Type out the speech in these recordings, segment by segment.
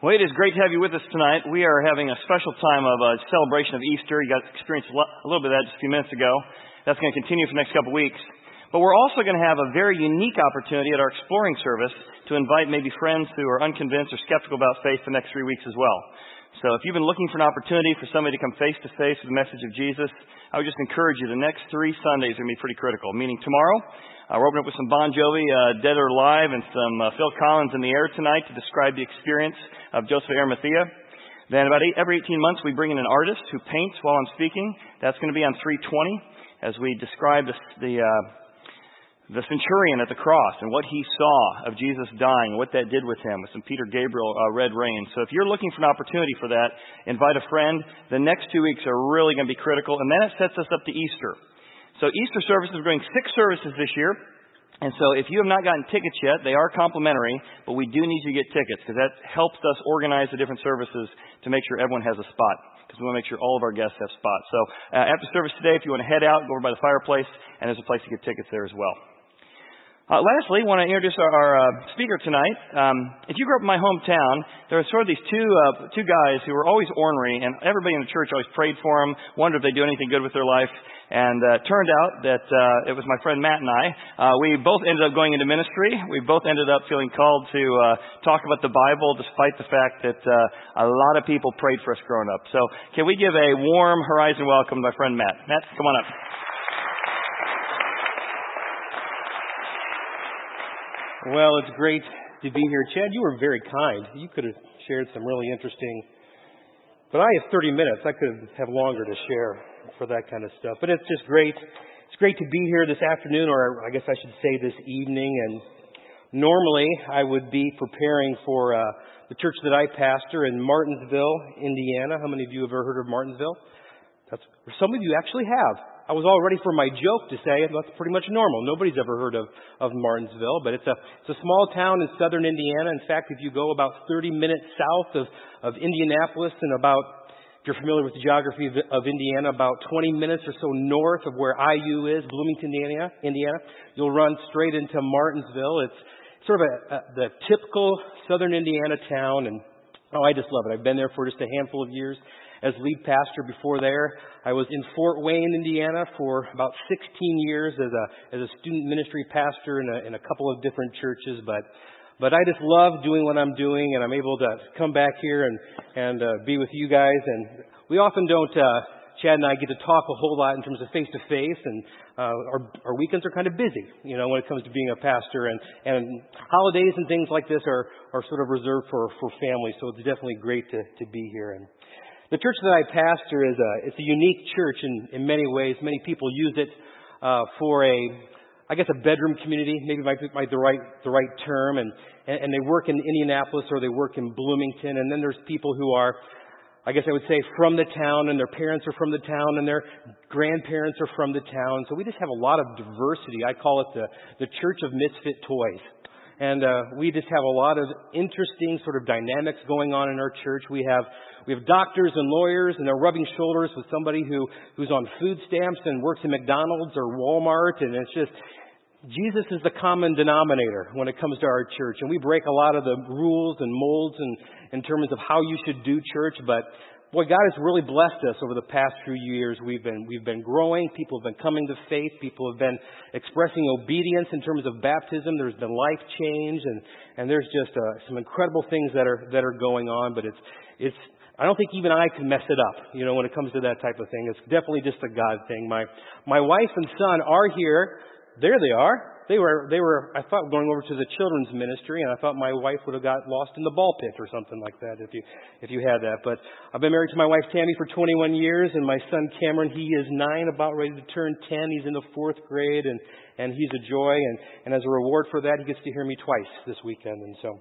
Well, it is great to have you with us tonight. We are having a special time of a celebration of Easter. You got to experience a little bit of that just a few minutes ago. That's going to continue for the next couple of weeks. But we're also going to have a very unique opportunity at our exploring service to invite maybe friends who are unconvinced or skeptical about faith the next three weeks as well. So if you've been looking for an opportunity for somebody to come face to face with the message of Jesus, I would just encourage you the next three Sundays are going to be pretty critical. Meaning tomorrow, uh, we're opening up with some Bon Jovi, uh, Dead or Alive, and some uh, Phil Collins in the air tonight to describe the experience of Joseph Arimathea. Then about eight, every 18 months, we bring in an artist who paints while I'm speaking. That's going to be on 320 as we describe the, the, uh, the centurion at the cross and what he saw of Jesus dying, what that did with him, with some Peter Gabriel uh, red rain. So if you're looking for an opportunity for that, invite a friend. The next two weeks are really going to be critical, and then it sets us up to Easter. So Easter services, we're doing six services this year. And so if you have not gotten tickets yet, they are complimentary, but we do need you to get tickets because that helps us organize the different services to make sure everyone has a spot because we want to make sure all of our guests have spots. So uh, after service today, if you want to head out, go over by the fireplace, and there's a place to get tickets there as well. Uh, lastly, I want to introduce our, our uh, speaker tonight. Um, if you grew up in my hometown, there were sort of these two uh, two guys who were always ornery, and everybody in the church always prayed for them, wondered if they'd do anything good with their life. And uh, turned out that uh, it was my friend Matt and I. Uh, we both ended up going into ministry. We both ended up feeling called to uh, talk about the Bible, despite the fact that uh, a lot of people prayed for us growing up. So, can we give a warm horizon welcome to my friend Matt? Matt, come on up. Well, it's great to be here. Chad, you were very kind. You could have shared some really interesting, but I have 30 minutes. I could have longer to share for that kind of stuff. But it's just great. It's great to be here this afternoon, or I guess I should say this evening. And normally I would be preparing for uh, the church that I pastor in Martinsville, Indiana. How many of you have ever heard of Martinsville? That's, some of you actually have. I was all ready for my joke to say that's pretty much normal. Nobody's ever heard of, of Martinsville, but it's a, it's a small town in southern Indiana. In fact, if you go about 30 minutes south of, of Indianapolis and about, if you're familiar with the geography of, of Indiana, about 20 minutes or so north of where IU is, Bloomington, Indiana, Indiana you'll run straight into Martinsville. It's sort of a, a, the typical southern Indiana town, and oh, I just love it. I've been there for just a handful of years as lead pastor before there. I was in Fort Wayne, Indiana for about 16 years as a, as a student ministry pastor in a, in a couple of different churches, but but I just love doing what I'm doing, and I'm able to come back here and and uh, be with you guys. And we often don't. Uh, Chad and I get to talk a whole lot in terms of face to face, and uh, our our weekends are kind of busy, you know, when it comes to being a pastor, and and holidays and things like this are are sort of reserved for for family, So it's definitely great to to be here. And the church that I pastor is a, it's a unique church in, in many ways. Many people use it uh, for a, I guess, a bedroom community. Maybe might be might the right the right term. And, and and they work in Indianapolis or they work in Bloomington. And then there's people who are, I guess I would say, from the town, and their parents are from the town, and their grandparents are from the town. So we just have a lot of diversity. I call it the the church of misfit toys. And uh, we just have a lot of interesting sort of dynamics going on in our church. We have we have doctors and lawyers, and they're rubbing shoulders with somebody who, who's on food stamps and works at McDonald's or Walmart, and it's just, Jesus is the common denominator when it comes to our church. And we break a lot of the rules and molds and, in terms of how you should do church, but boy, God has really blessed us over the past few years. We've been, we've been growing. People have been coming to faith. People have been expressing obedience in terms of baptism. There's been life change and, and there's just uh, some incredible things that are, that are going on, but it's, it's, I don't think even I can mess it up, you know, when it comes to that type of thing. It's definitely just a God thing. My my wife and son are here. There they are. They were they were I thought going over to the children's ministry and I thought my wife would have got lost in the ball pit or something like that if you if you had that. But I've been married to my wife Tammy for 21 years and my son Cameron, he is 9 about ready to turn 10. He's in the 4th grade and and he's a joy and and as a reward for that he gets to hear me twice this weekend and so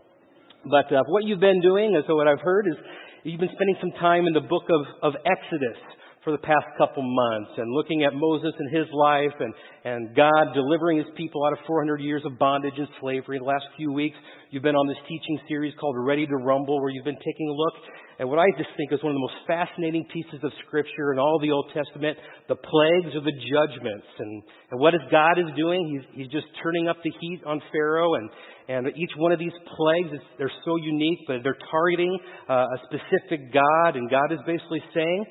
but uh, what you've been doing, and so what I've heard is You've been spending some time in the book of, of Exodus for the past couple months and looking at Moses and his life and, and God delivering his people out of 400 years of bondage and slavery. The last few weeks, you've been on this teaching series called Ready to Rumble where you've been taking a look at what I just think is one of the most fascinating pieces of scripture in all the Old Testament, the plagues or the judgments. And, and what is God is doing? He's, he's just turning up the heat on Pharaoh and, and each one of these plagues, is, they're so unique, but they're targeting uh, a specific God, and God is basically saying,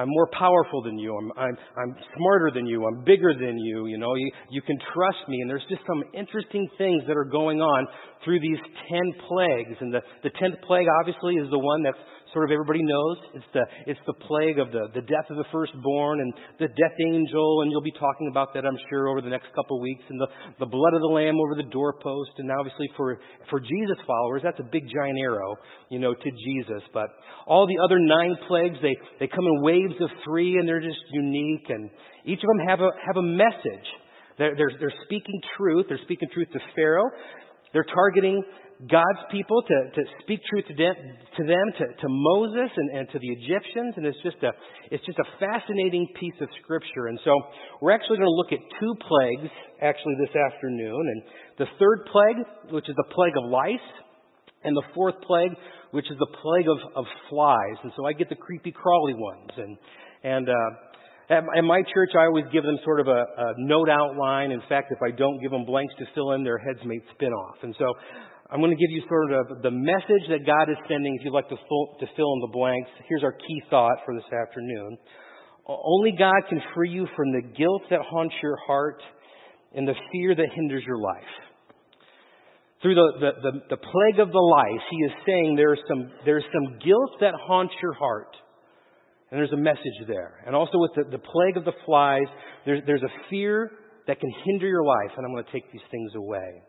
I'm more powerful than you. I'm, I'm, I'm smarter than you. I'm bigger than you. You know, you, you can trust me. And there's just some interesting things that are going on through these ten plagues. And the, the tenth plague, obviously, is the one that's sort of everybody knows. It's the, it's the plague of the, the death of the firstborn and the death angel, and you'll be talking about that, I'm sure, over the next couple of weeks, and the, the blood of the lamb over the doorpost. And obviously for, for Jesus followers, that's a big giant arrow, you know, to Jesus. But all the other nine plagues, they, they come in waves of three, and they're just unique, and each of them have a, have a message. They're, they're, they're speaking truth. They're speaking truth to Pharaoh. They're targeting God's people to, to speak truth to them, to, them, to, to Moses and, and to the Egyptians. And it's just, a, it's just a fascinating piece of scripture. And so we're actually going to look at two plagues actually this afternoon. And the third plague, which is the plague of lice, and the fourth plague, which is the plague of, of flies. And so I get the creepy crawly ones. And, and, uh, at my church, I always give them sort of a, a, note outline. In fact, if I don't give them blanks to fill in, their heads may spin off. And so I'm going to give you sort of the message that God is sending if you'd like to fill, to fill in the blanks. Here's our key thought for this afternoon. Only God can free you from the guilt that haunts your heart and the fear that hinders your life. Through the, the, the, the plague of the lice, he is saying there's some, there's some guilt that haunts your heart. And there's a message there. And also with the, the plague of the flies, there's, there's a fear that can hinder your life. And I'm going to take these things away.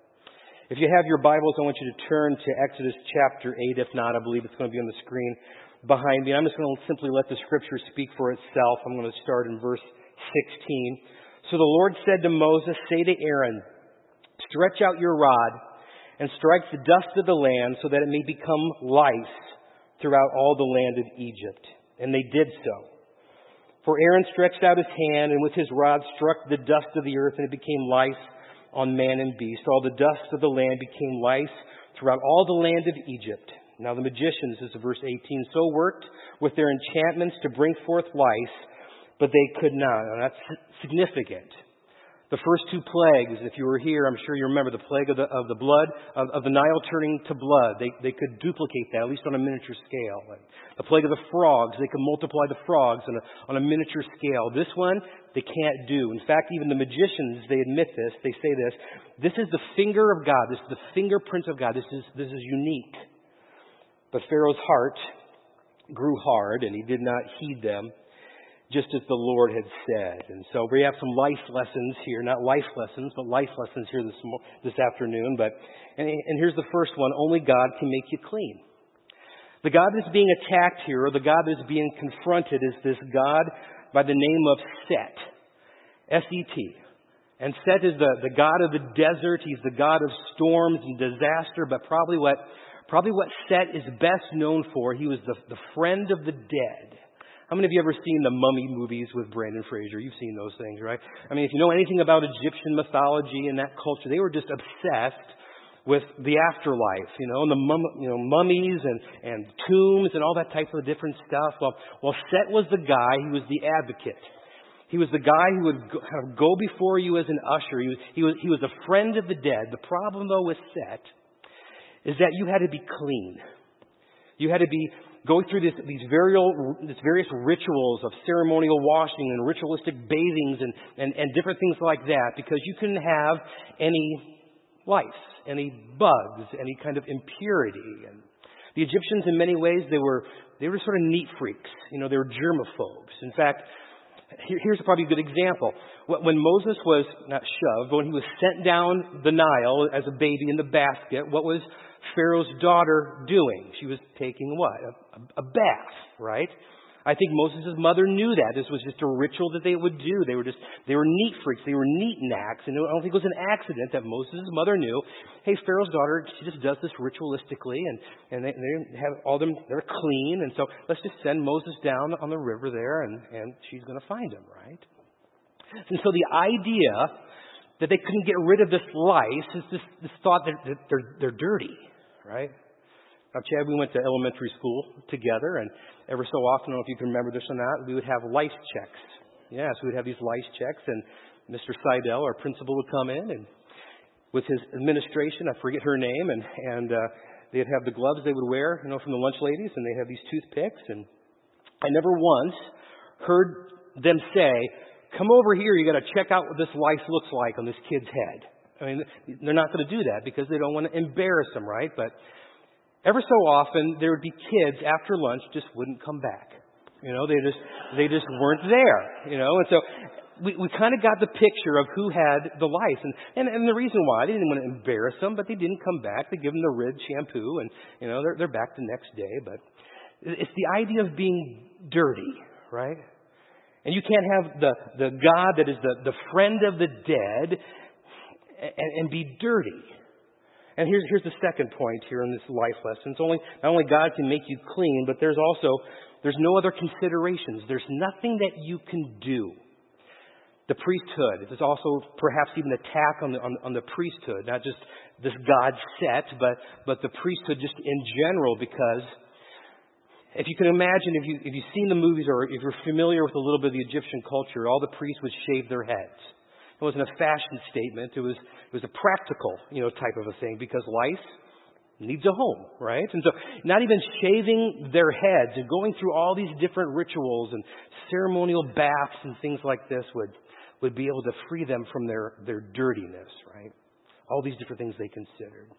If you have your Bibles, I want you to turn to Exodus chapter 8. If not, I believe it's going to be on the screen behind me. I'm just going to simply let the scripture speak for itself. I'm going to start in verse 16. So the Lord said to Moses, Say to Aaron, Stretch out your rod and strike the dust of the land so that it may become lice throughout all the land of Egypt. And they did so. For Aaron stretched out his hand and with his rod struck the dust of the earth and it became lice on man and beast. All the dust of the land became lice throughout all the land of Egypt. Now the magicians, this is verse 18, so worked with their enchantments to bring forth lice, but they could not. Now that's significant. The first two plagues, if you were here, I'm sure you remember the plague of the, of the blood, of, of the Nile turning to blood. They, they could duplicate that, at least on a miniature scale. The plague of the frogs, they could multiply the frogs on a, on a miniature scale. This one, they can't do. In fact, even the magicians, they admit this. They say this. This is the finger of God. This is the fingerprint of God. This is, this is unique. But Pharaoh's heart grew hard, and he did not heed them just as the Lord had said. And so we have some life lessons here, not life lessons, but life lessons here this, this afternoon. But, and, and here's the first one. Only God can make you clean. The God that's being attacked here, or the God that's being confronted, is this God by the name of Set. S-E-T. And Set is the, the God of the desert. He's the God of storms and disaster, but probably what, probably what Set is best known for, he was the, the friend of the dead. How many of you ever seen the mummy movies with Brendan Fraser? You've seen those things, right? I mean, if you know anything about Egyptian mythology and that culture, they were just obsessed with the afterlife, you know, and the mum, you know, mummies and, and tombs and all that type of different stuff. Well, well, Set was the guy, he was the advocate. He was the guy who would go, kind of go before you as an usher. He was, he, was, he was a friend of the dead. The problem, though, with Set is that you had to be clean. You had to be going through this, these, various, these various rituals of ceremonial washing and ritualistic bathings and, and, and different things like that because you couldn't have any lice, any bugs, any kind of impurity. And the Egyptians, in many ways, they were, they were sort of neat freaks. You know, they were germaphobes. In fact, here's probably a good example. When Moses was not shoved, when he was sent down the Nile as a baby in the basket, what was Pharaoh's daughter doing? She was taking what? A, bath, right? I think Moses' mother knew that. This was just a ritual that they would do. They were just, they were neat freaks. They were neat knacks. And I don't think it was an accident that Moses' mother knew, hey, Pharaoh's daughter, she just does this ritualistically and, and they, they have all them, they're clean. And so let's just send Moses down on the river there and, and she's going to find him, right? And so the idea that they couldn't get rid of this lice is this, this thought that, that they're, they're dirty, right? Now, Chad, we went to elementary school together, and every so often, I don't know if you can remember this or not, we would have lice checks. Yes, we would have these lice checks, and Mr. Seidel, our principal, would come in, and with his administration, I forget her name, and, and uh, they'd have the gloves they would wear, you know, from the lunch ladies, and they have these toothpicks, and I never once heard them say, come over here, you got to check out what this lice looks like on this kid's head. I mean, they're not going to do that because they don't want to embarrass them, right? But Ever so often, there would be kids after lunch just wouldn't come back. You know, they just they just weren't there. You know, and so we, we kind of got the picture of who had the lice, and, and and the reason why they didn't want to embarrass them, but they didn't come back. They give them the rid shampoo, and you know they're they're back the next day. But it's the idea of being dirty, right? And you can't have the the God that is the the friend of the dead and, and be dirty. And here's, here's the second point here in this life lesson. It's only, not only God can make you clean, but there's also, there's no other considerations. There's nothing that you can do. The priesthood. There's also perhaps even attack on the, on, on the priesthood, not just this God set, but, but the priesthood just in general, because if you can imagine, if, you, if you've seen the movies or if you're familiar with a little bit of the Egyptian culture, all the priests would shave their heads. It wasn't a fashion statement. It was, it was a practical, you know, type of a thing because life needs a home, right? And so not even shaving their heads and going through all these different rituals and ceremonial baths and things like this would, would be able to free them from their, their dirtiness, right? All these different things they considered.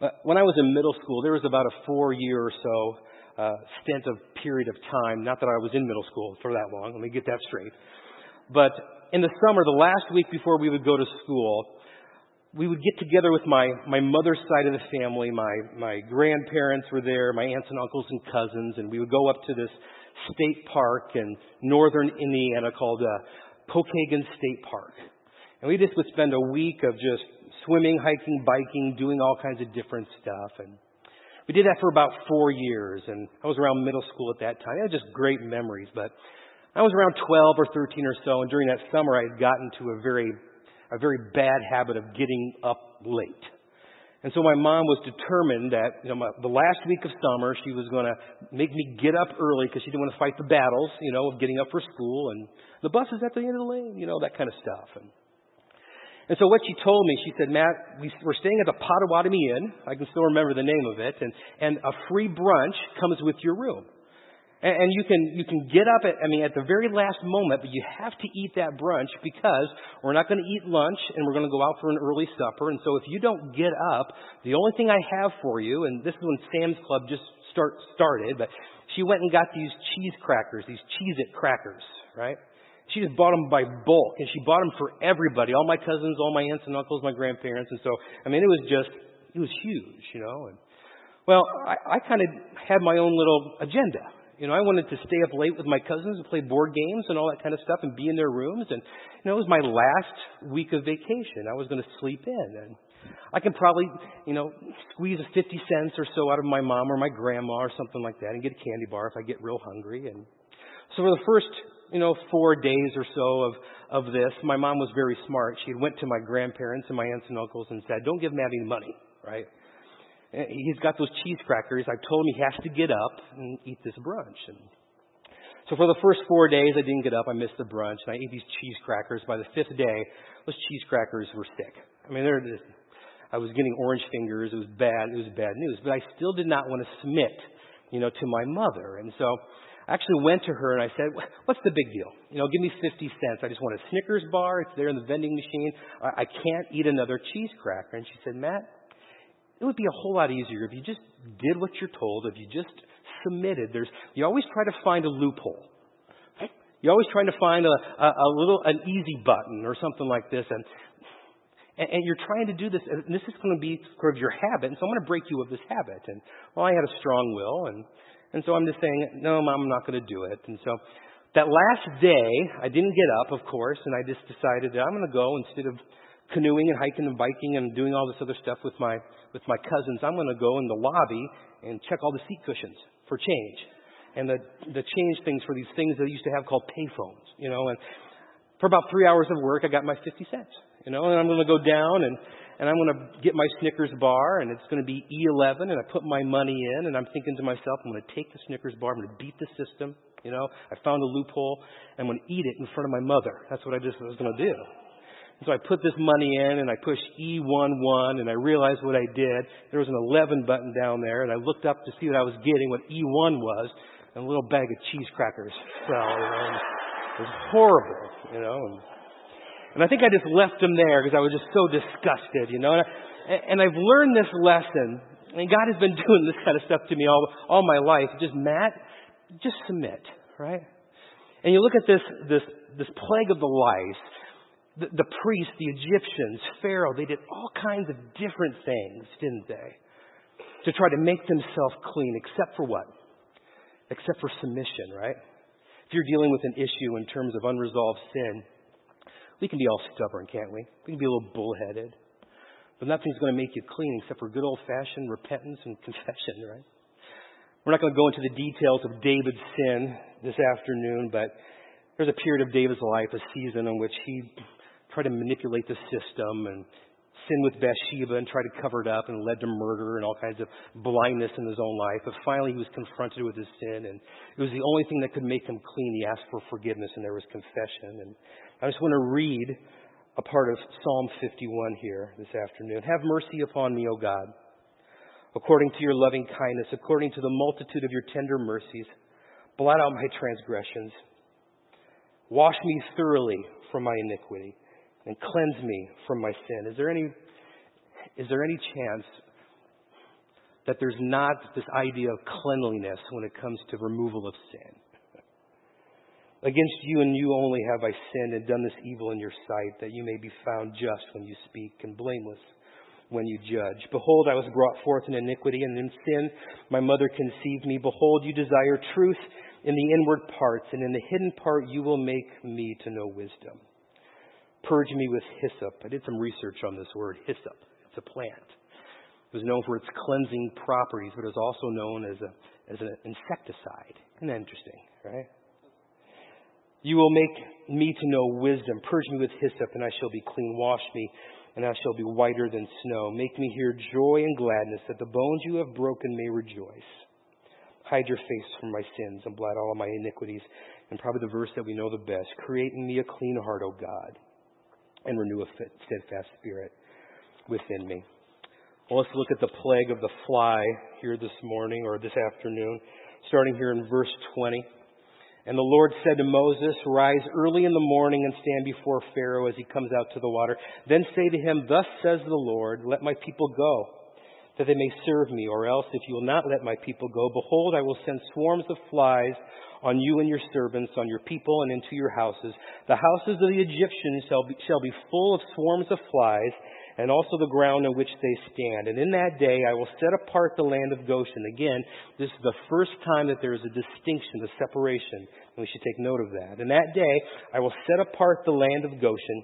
Uh, when I was in middle school, there was about a four year or so uh, stint of period of time. Not that I was in middle school for that long. Let me get that straight. But in the summer, the last week before we would go to school, we would get together with my, my mother's side of the family. My, my grandparents were there, my aunts and uncles and cousins, and we would go up to this state park in northern Indiana called uh, Pokagon State Park. And we just would spend a week of just swimming, hiking, biking, doing all kinds of different stuff. And we did that for about four years, and I was around middle school at that time. It was just great memories. But I was around 12 or 13 or so, and during that summer, I had gotten to a very, a very bad habit of getting up late. And so my mom was determined that, you know, my, the last week of summer, she was going to make me get up early because she didn't want to fight the battles, you know, of getting up for school and the bus is at the end of the lane, you know, that kind of stuff. And, and so what she told me, she said, Matt, we, we're staying at the Potawatomi Inn. I can still remember the name of it. And, and a free brunch comes with your room. And, and you can you can get up at I mean at the very last moment, but you have to eat that brunch because we're not going to eat lunch and we're going to go out for an early supper. And so if you don't get up, the only thing I have for you, and this is when Sam's Club just start started, but she went and got these cheese crackers, these Cheez It crackers, right? She just bought them by bulk, and she bought them for everybody, all my cousins, all my aunts and uncles, my grandparents, and so I mean it was just it was huge, you know. And well, I, I kind of had my own little agenda. You know, I wanted to stay up late with my cousins and play board games and all that kind of stuff and be in their rooms. And, you know, it was my last week of vacation. I was going to sleep in. And I can probably, you know, squeeze a 50 cents or so out of my mom or my grandma or something like that and get a candy bar if I get real hungry. And so for the first, you know, four days or so of, of this, my mom was very smart. She went to my grandparents and my aunts and uncles and said, don't give any money, right? He's got those cheese crackers. I've told him he has to get up and eat this brunch. And so for the first four days, I didn't get up. I missed the brunch, and I ate these cheese crackers. By the fifth day, those cheese crackers were sick. I mean, they're just, I was getting orange fingers. It was bad. It was bad news. But I still did not want to submit, you know, to my mother. And so I actually went to her and I said, "What's the big deal? You know, give me 50 cents. I just want a Snickers bar. It's there in the vending machine. I, I can't eat another cheese cracker." And she said, "Matt." It would be a whole lot easier if you just did what you're told, if you just submitted. There's, you always try to find a loophole. Right? You're always trying to find a, a, a little, an easy button or something like this. And, And, and you're trying to do this, and this is going to be sort of your habit, and so I'm going to break you of this habit. And, well, I had a strong will, and, and so I'm just saying, no, Mom, I'm not going to do it. And so that last day, I didn't get up, of course, and I just decided that I'm going to go instead of canoeing and hiking and biking and doing all this other stuff with my with my cousins. I'm going to go in the lobby and check all the seat cushions for change, and the the change things for these things that I used to have called payphones, you know. And for about three hours of work, I got my 50 cents, you know. And I'm going to go down and and I'm going to get my Snickers bar, and it's going to be E11, and I put my money in, and I'm thinking to myself, I'm going to take the Snickers bar, I'm going to beat the system, you know, I found a loophole. I'm going to eat it in front of my mother. That's what I just was going to do. And so I put this money in and I pushed E11 and I realized what I did. There was an 11 button down there and I looked up to see what I was getting, what E1 was, and a little bag of cheese crackers fell. You know, it was horrible, you know. And, and I think I just left them there because I was just so disgusted, you know. And, I, and I've learned this lesson, and God has been doing this kind of stuff to me all, all my life. Just, Matt, just submit, right? And you look at this, this, this plague of the lice, the, the priests, the Egyptians, Pharaoh, they did all kinds of different things, didn't they? To try to make themselves clean, except for what? Except for submission, right? If you're dealing with an issue in terms of unresolved sin, we can be all stubborn, can't we? We can be a little bullheaded. But nothing's going to make you clean except for good old fashioned repentance and confession, right? We're not going to go into the details of David's sin this afternoon, but there's a period of David's life, a season in which he tried to manipulate the system and sin with Bathsheba and tried to cover it up and led to murder and all kinds of blindness in his own life. But finally, he was confronted with his sin, and it was the only thing that could make him clean. He asked for forgiveness, and there was confession. And I just want to read a part of Psalm 51 here this afternoon. Have mercy upon me, O God according to your loving kindness, according to the multitude of your tender mercies. Blot out my transgressions. Wash me thoroughly from my iniquity and cleanse me from my sin. Is there any, is there any chance that there's not this idea of cleanliness when it comes to removal of sin? Against you and you only have I sinned and done this evil in your sight, that you may be found just when you speak and blameless when you judge. Behold, I was brought forth in iniquity, and in sin my mother conceived me. Behold, you desire truth in the inward parts, and in the hidden part you will make me to know wisdom. Purge me with hyssop. I did some research on this word, hyssop. It's a plant. It was known for its cleansing properties, but it was also known as, a, as an insecticide. Isn't that interesting, right? You will make me to know wisdom. Purge me with hyssop, and I shall be clean. Wash me, and I shall be whiter than snow. Make me hear joy and gladness, that the bones you have broken may rejoice. Hide your face from my sins and blot all of my iniquities. And probably the verse that we know the best Create in me a clean heart, O God, and renew a steadfast spirit within me. Well, let's look at the plague of the fly here this morning or this afternoon, starting here in verse 20. And the Lord said to Moses, Rise early in the morning and stand before Pharaoh as he comes out to the water. Then say to him, Thus says the Lord, Let my people go, that they may serve me. Or else, if you will not let my people go, behold, I will send swarms of flies on you and your servants, on your people, and into your houses. The houses of the Egyptians shall be, shall be full of swarms of flies, and also the ground on which they stand. And in that day I will set apart the land of Goshen. Again, this is the first time that there is a distinction, a separation, and we should take note of that. In that day I will set apart the land of Goshen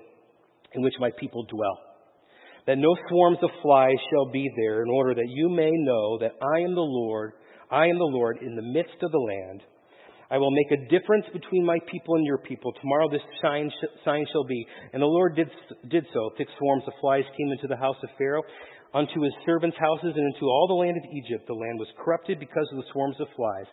in which my people dwell. That no swarms of flies shall be there, in order that you may know that I am the Lord, I am the Lord in the midst of the land I will make a difference between my people and your people. Tomorrow this sign, sign shall be. And the Lord did, did so. Thick swarms of flies came into the house of Pharaoh, unto his servants' houses, and into all the land of Egypt. The land was corrupted because of the swarms of flies.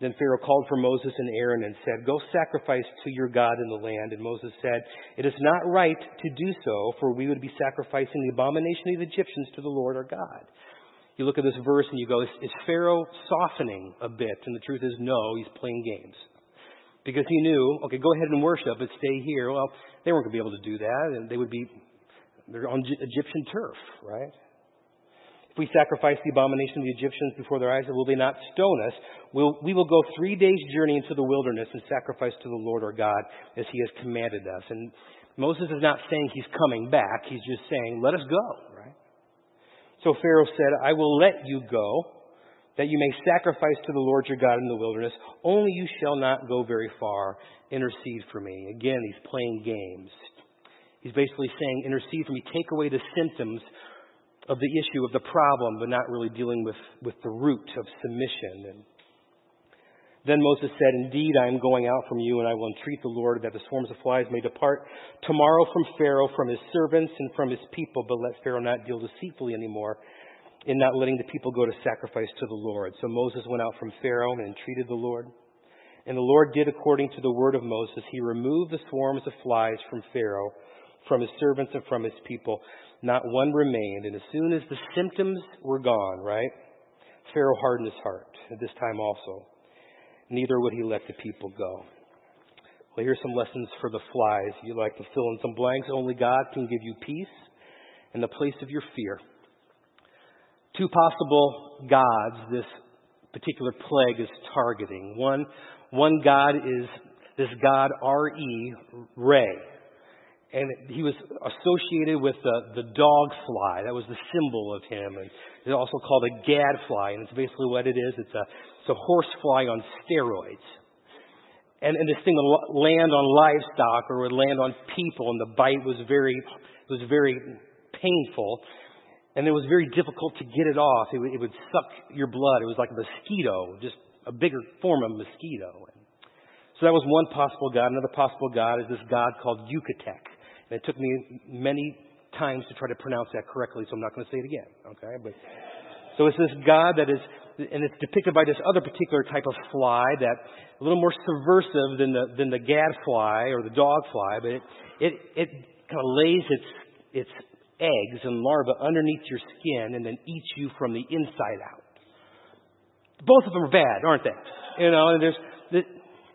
Then Pharaoh called for Moses and Aaron and said, Go sacrifice to your God in the land. And Moses said, It is not right to do so, for we would be sacrificing the abomination of the Egyptians to the Lord our God. You look at this verse and you go, is, is Pharaoh softening a bit? And the truth is, no, he's playing games. Because he knew, okay, go ahead and worship, but stay here. Well, they weren't going to be able to do that, and they would be, they're on Egyptian turf, right? If we sacrifice the abomination of the Egyptians before their eyes, will they not stone us? We'll, we will go three days' journey into the wilderness and sacrifice to the Lord our God as he has commanded us. And Moses is not saying he's coming back. He's just saying, let us go? So Pharaoh said, I will let you go, that you may sacrifice to the Lord your God in the wilderness. Only you shall not go very far. Intercede for me. Again, he's playing games. He's basically saying, intercede for me. Take away the symptoms of the issue, of the problem, but not really dealing with, with the root of submission. And then Moses said, Indeed, I am going out from you, and I will entreat the Lord that the swarms of flies may depart tomorrow from Pharaoh, from his servants, and from his people, but let Pharaoh not deal deceitfully anymore in not letting the people go to sacrifice to the Lord. So Moses went out from Pharaoh and entreated the Lord. And the Lord did according to the word of Moses. He removed the swarms of flies from Pharaoh, from his servants, and from his people. Not one remained. And as soon as the symptoms were gone, right, Pharaoh hardened his heart at this time also. Neither would he let the people go. Well, here's some lessons for the flies. You like to fill in some blanks. Only God can give you peace in the place of your fear. Two possible gods this particular plague is targeting. One, one God is this God R-E, Ray. And he was associated with the, the dog fly. That was the symbol of him. And it's also called a gadfly. And it's basically what it is. It's a, it's a horse fly on steroids. And, and this thing would land on livestock or would land on people. And the bite was very, was very painful and it was very difficult to get it off. It would, it would suck your blood. It was like a mosquito, just a bigger form of mosquito. So that was one possible God. Another possible God is this God called Uatchit. And it took me many times to try to pronounce that correctly, so I'm not going to say it again. Okay? But, so it's this God that is, and it's depicted by this other particular type of fly that a little more subversive than the, than the gadfly or the dog fly, but it, it, it kind of lays its, its eggs and larvae underneath your skin and then eats you from the inside out. Both of them are bad, aren't they? You know, and there's the,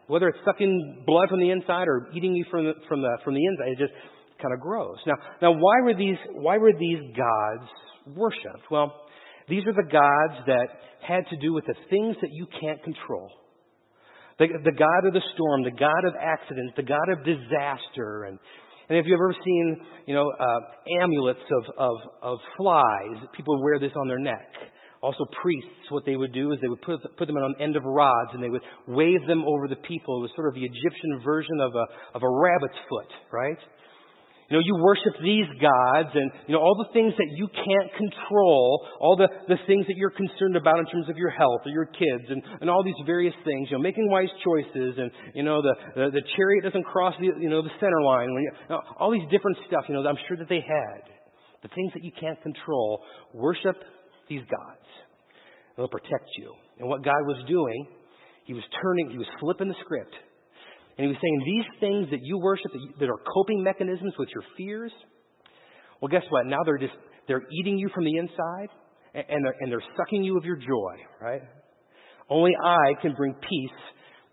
whether it's sucking blood from the inside or eating you from the, from the from the inside, it just kind of grows. Now, now why were these why were these gods worshipped? Well, these are the gods that had to do with the things that you can't control. The, the God of the storm, the God of accidents, the God of disaster, and and if you've ever seen, you know, uh, amulets of, of, of flies, people wear this on their neck. Also, priests, what they would do is they would put, put them on an end of rods and they would wave them over the people. It was sort of the Egyptian version of a, of a rabbit's foot, right? You know, you worship these gods and, you know, all the things that you can't control, all the, the things that you're concerned about in terms of your health or your kids and, and all these various things, you know, making wise choices and, you know, the, the, the chariot doesn't cross the, you know, the center line. When you, you know, all these different stuff, you know, that I'm sure that they had. The things that you can't control, worship these gods. They'll protect you. And what God was doing, He was turning, He was flipping the script. And he was saying, These things that you worship, that, you, that are coping mechanisms with your fears, well, guess what? Now they're just, they're eating you from the inside, and, and, they're, and they're sucking you of your joy, right? Only I can bring peace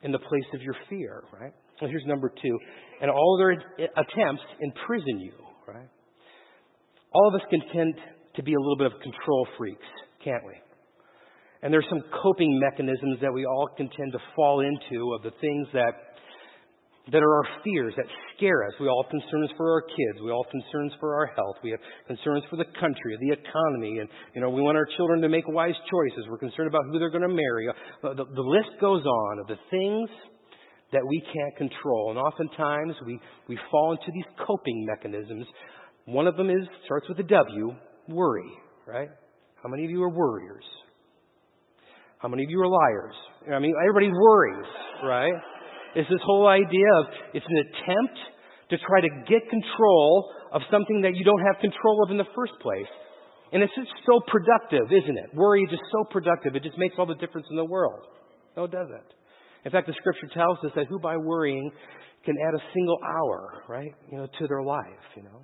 in the place of your fear, right? Well, here's number two. And all their attempts imprison you, right? All of us can tend to be a little bit of control freaks, can't we? And there's some coping mechanisms that we all can tend to fall into of the things that that are our fears that scare us. We all have concerns for our kids. We all have concerns for our health. We have concerns for the country, the economy, and you know we want our children to make wise choices. We're concerned about who they're going to marry. Uh, the, the list goes on of the things that we can't control, and oftentimes we we fall into these coping mechanisms. One of them is starts with a W, worry. Right? How many of you are worriers? How many of you are liars? I mean, everybody worries, right? Is this whole idea of it's an attempt to try to get control of something that you don't have control of in the first place. And it's just so productive, isn't it? Worry is just so productive. It just makes all the difference in the world. No, it doesn't. In fact, the scripture tells us that who by worrying can add a single hour, right, you know, to their life, you know.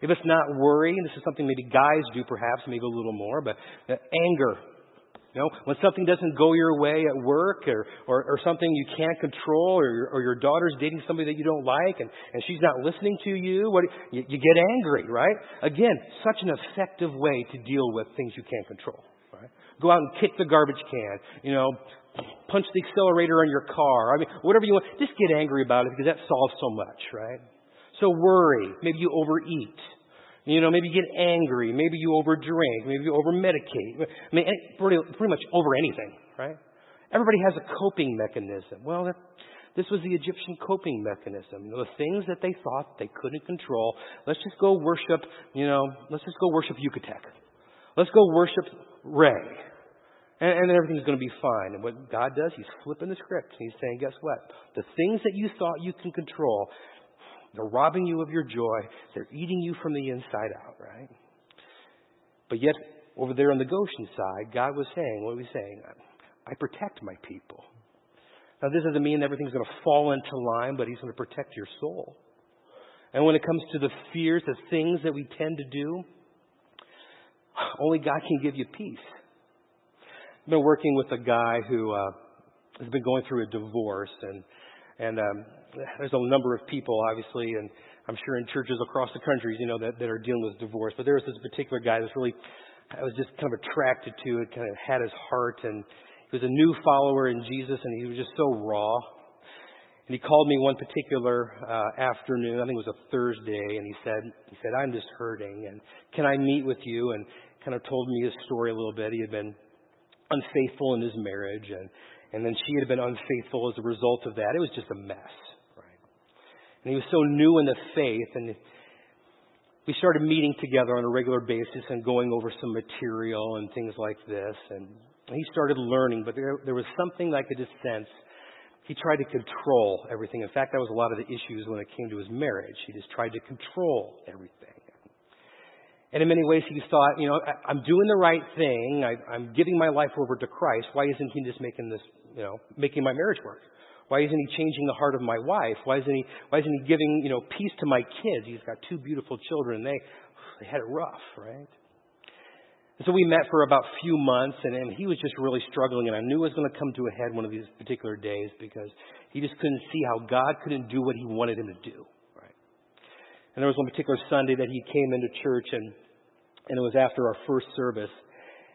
If it's not worry, and this is something maybe guys do perhaps, maybe a little more, but uh, anger, you know, when something doesn't go your way at work or, or, or something you can't control or, or your daughter's dating somebody that you don't like and, and she's not listening to you, what, you, you get angry, right? Again, such an effective way to deal with things you can't control, right? Go out and kick the garbage can, you know, punch the accelerator on your car. I mean, whatever you want. Just get angry about it because that solves so much, right? So worry. Maybe you overeat. You know, maybe you get angry. Maybe you overdrink. Maybe you overmedicate. I mean, pretty, pretty much over anything, right? Everybody has a coping mechanism. Well, this was the Egyptian coping mechanism. The things that they thought they couldn't control. Let's just go worship, you know, let's just go worship Uatchit. Let's go worship Ray. And, and everything's going to be fine. And what God does, He's flipping the script. He's saying, guess what? The things that you thought you can control, they're robbing you of your joy. They're eating you from the inside out, right? But yet, over there on the Goshen side, God was saying, what was He saying? I protect my people. Now, this doesn't mean everything's going to fall into line, but He's going to protect your soul. And when it comes to the fears, the things that we tend to do, only God can give you peace. I've been working with a guy who uh, has been going through a divorce, and and um, there's a number of people, obviously, and I'm sure in churches across the country, you know, that, that are dealing with divorce. But there was this particular guy that's really, I was just kind of attracted to it, kind of had his heart, and he was a new follower in Jesus, and he was just so raw. And he called me one particular uh, afternoon, I think it was a Thursday, and he said, he said, I'm just hurting, and can I meet with you? And kind of told me his story a little bit. He had been unfaithful in his marriage, and, and then she had been unfaithful as a result of that. It was just a mess, right? And he was so new in the faith, and we started meeting together on a regular basis and going over some material and things like this. And he started learning, but there, there was something I could just sense. He tried to control everything. In fact, that was a lot of the issues when it came to his marriage. He just tried to control everything. And in many ways, he thought, you know, I'm doing the right thing. I, am giving my life over to Christ. Why isn't he just making this, you know, making my marriage work? Why isn't he changing the heart of my wife? Why isn't he, why isn't he giving, you know, peace to my kids? He's got two beautiful children. They, they had it rough, right? And so we met for about a few months, and, and he was just really struggling, and I knew it was going to come to a head one of these particular days because he just couldn't see how God couldn't do what he wanted him to do, right? And there was one particular Sunday that he came into church, and and it was after our first service.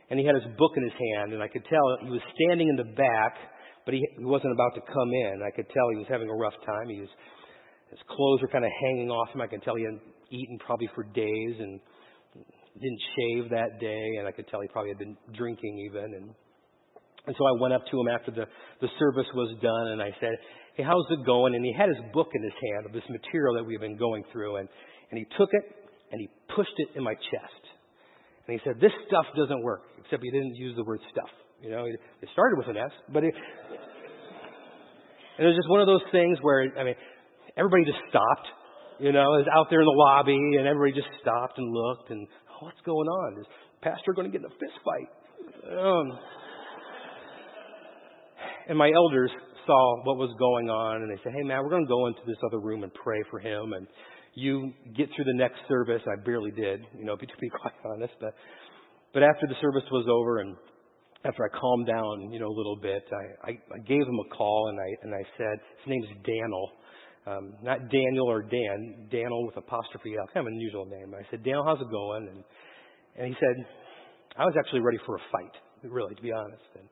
And he had his book in his hand, and I could tell he was standing in the back, but he, he wasn't about to come in. I could tell he was having a rough time. He was, his clothes were kind of hanging off him. I could tell he hadn't eaten probably for days and didn't shave that day, and I could tell he probably had been drinking even. And, and so I went up to him after the, the service was done, and I said, Hey, how's it going? And he had his book in his hand of this material that we've been going through, and, and he took it and he pushed it in my chest. And he said, this stuff doesn't work, except he didn't use the word stuff. You know, it started with an S, but it, it was just one of those things where, I mean, everybody just stopped. You know, it was out there in the lobby, and everybody just stopped and looked, and oh, what's going on? Is pastor going to get in a fist fight? Um, and my elders saw what was going on, and they said, "Hey, man, we're going to go into this other room and pray for him." And you get through the next service. I barely did, you know, to be quite honest. But, but after the service was over and after I calmed down, you know, a little bit, I, I, I gave him a call and I, and I said, his name's Daniel. Um, not Daniel or Dan, Daniel with apostrophe L, kind of an unusual name. I said, Daniel, how's it going? And, and he said, I was actually ready for a fight, really, to be honest. And,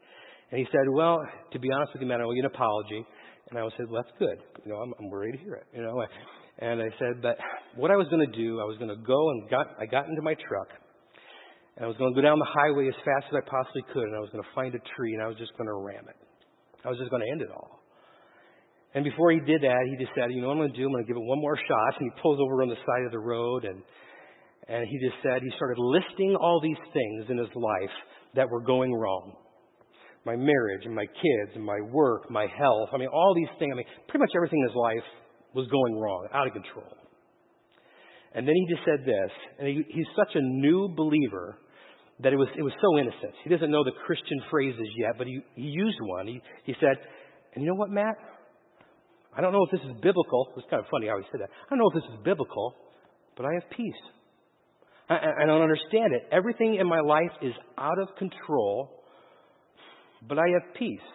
and he said, well, to be honest with you, man, I owe you an apology. And I said, well, that's good. You know, I'm, I'm ready to hear it. You know, and I said, but what I was going to do, I was going to go and got, I got into my truck. And I was going to go down the highway as fast as I possibly could. And I was going to find a tree and I was just going to ram it. I was just going to end it all. And before he did that, he just said, you know what I'm going to do? I'm going to give it one more shot. And he pulls over on the side of the road and, and he just said, he started listing all these things in his life that were going wrong. My marriage and my kids and my work, my health. I mean, all these things. I mean, pretty much everything in his life was going wrong, out of control. And then he just said this, and he, he's such a new believer that it was, it was so innocent. He doesn't know the Christian phrases yet, but he, he used one. He, he said, and you know what, Matt? I don't know if this is biblical. It's kind of funny how he said that. I don't know if this is biblical, but I have peace. I, I don't understand it. Everything in my life is out of control, but I have peace.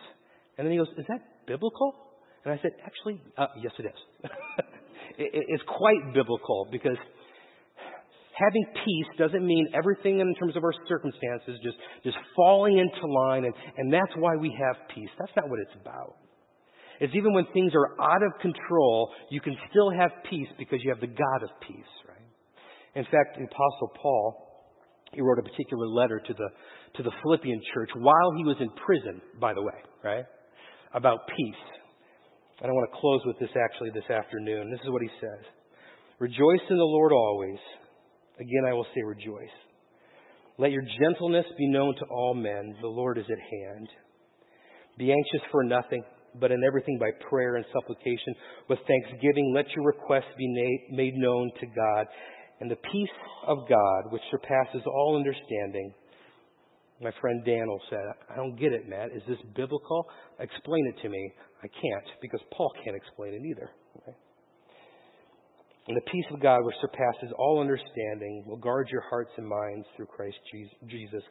And then he goes, Is that biblical? And I said, actually, uh, yes, it is. it, it's quite biblical because having peace doesn't mean everything in terms of our circumstances just, just falling into line, and, and that's why we have peace. That's not what it's about. It's even when things are out of control, you can still have peace because you have the God of peace, right? In fact, the Apostle Paul, he wrote a particular letter to the, to the Philippian church while he was in prison, by the way, right? About peace. And I want to close with this actually this afternoon. This is what he says. Rejoice in the Lord always. Again, I will say rejoice. Let your gentleness be known to all men. The Lord is at hand. Be anxious for nothing, but in everything by prayer and supplication with thanksgiving, let your requests be made known to God. And the peace of God, which surpasses all understanding, my friend Daniel said, I don't get it, Matt. Is this biblical? Explain it to me. I can't, because Paul can't explain it either. Okay? And the peace of God, which surpasses all understanding, will guard your hearts and minds through Christ Jesus.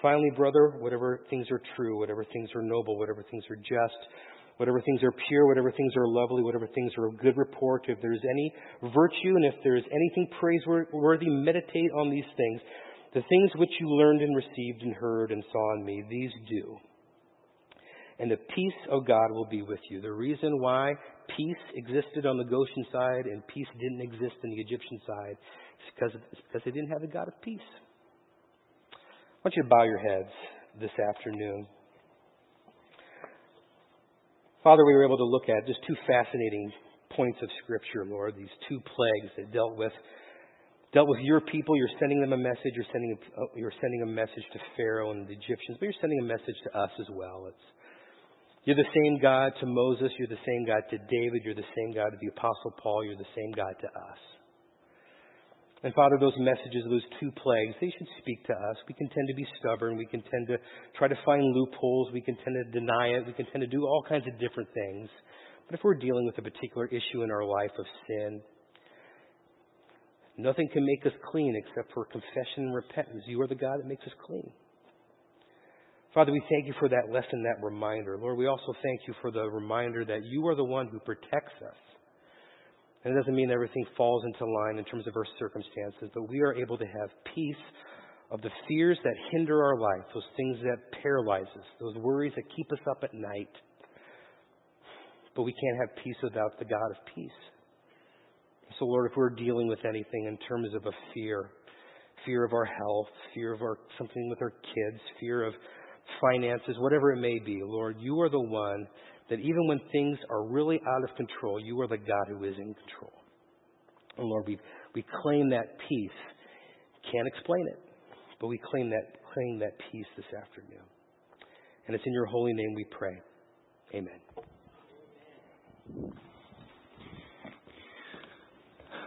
Finally, brother, whatever things are true, whatever things are noble, whatever things are just, whatever things are pure, whatever things are lovely, whatever things are of good report, if there is any virtue and if there is anything praiseworthy, meditate on these things. The things which you learned and received and heard and saw in me, these do. And the peace of God will be with you. The reason why peace existed on the Goshen side and peace didn't exist in the Egyptian side is because, it's because they didn't have the God of peace. I want you to bow your heads this afternoon. Father, we were able to look at just two fascinating points of Scripture, Lord, these two plagues that dealt with dealt with your people. You're sending them a message. You're sending a, uh, you're sending a message to Pharaoh and the Egyptians, but you're sending a message to us as well. It's, you're the same God to Moses. You're the same God to David. You're the same God to the Apostle Paul. You're the same God to us. And Father, those messages, those two plagues, they should speak to us. We can tend to be stubborn. We can tend to try to find loopholes. We can tend to deny it. We can tend to do all kinds of different things. But if we're dealing with a particular issue in our life of sin, Nothing can make us clean except for confession and repentance. You are the God that makes us clean. Father, we thank you for that lesson, that reminder. Lord, we also thank you for the reminder that you are the one who protects us. And it doesn't mean everything falls into line in terms of our circumstances, but we are able to have peace of the fears that hinder our life, those things that paralyze us, those worries that keep us up at night. But we can't have peace without the God of peace. So, Lord, if we're dealing with anything in terms of a fear, fear of our health, fear of our something with our kids, fear of finances, whatever it may be, Lord, you are the one that even when things are really out of control, you are the God who is in control. And Lord, we, we claim that peace. Can't explain it, but we claim that claim that peace this afternoon. And it's in your holy name we pray. Amen.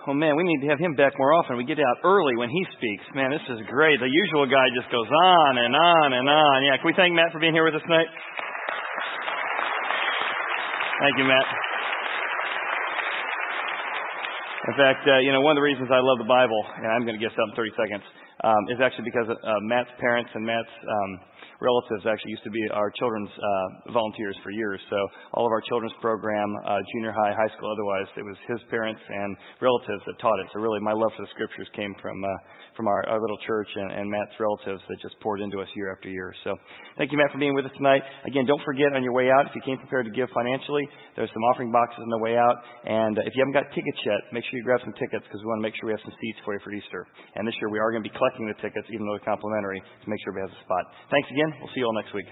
Oh man, we need to have him back more often. We get out early when he speaks. Man, this is great. The usual guy just goes on and on and on. Yeah, can we thank Matt for being here with us tonight? Thank you, Matt. In fact, uh, you know, one of the reasons I love the Bible, and I'm going to get something in 30 seconds, um, is actually because uh, Matt's parents and Matt's um, relatives actually used to be our children's uh, volunteers for years. So all of our children's program, uh, junior high, high school, otherwise, it was his parents and relatives that taught it. So really, my love for the scriptures came from uh, from our, our little church and, and Matt's relatives that just poured into us year after year. So thank you, Matt, for being with us tonight. Again, don't forget on your way out, if you came prepared to give financially, there's some offering boxes on the way out. And uh, if you haven't got tickets yet, make sure you grab some tickets because we want to make sure we have some seats for you for Easter. And this year we are going to be collecting the tickets, even though they're complimentary, to make sure we have a spot. Thanks again. We'll see you all next week.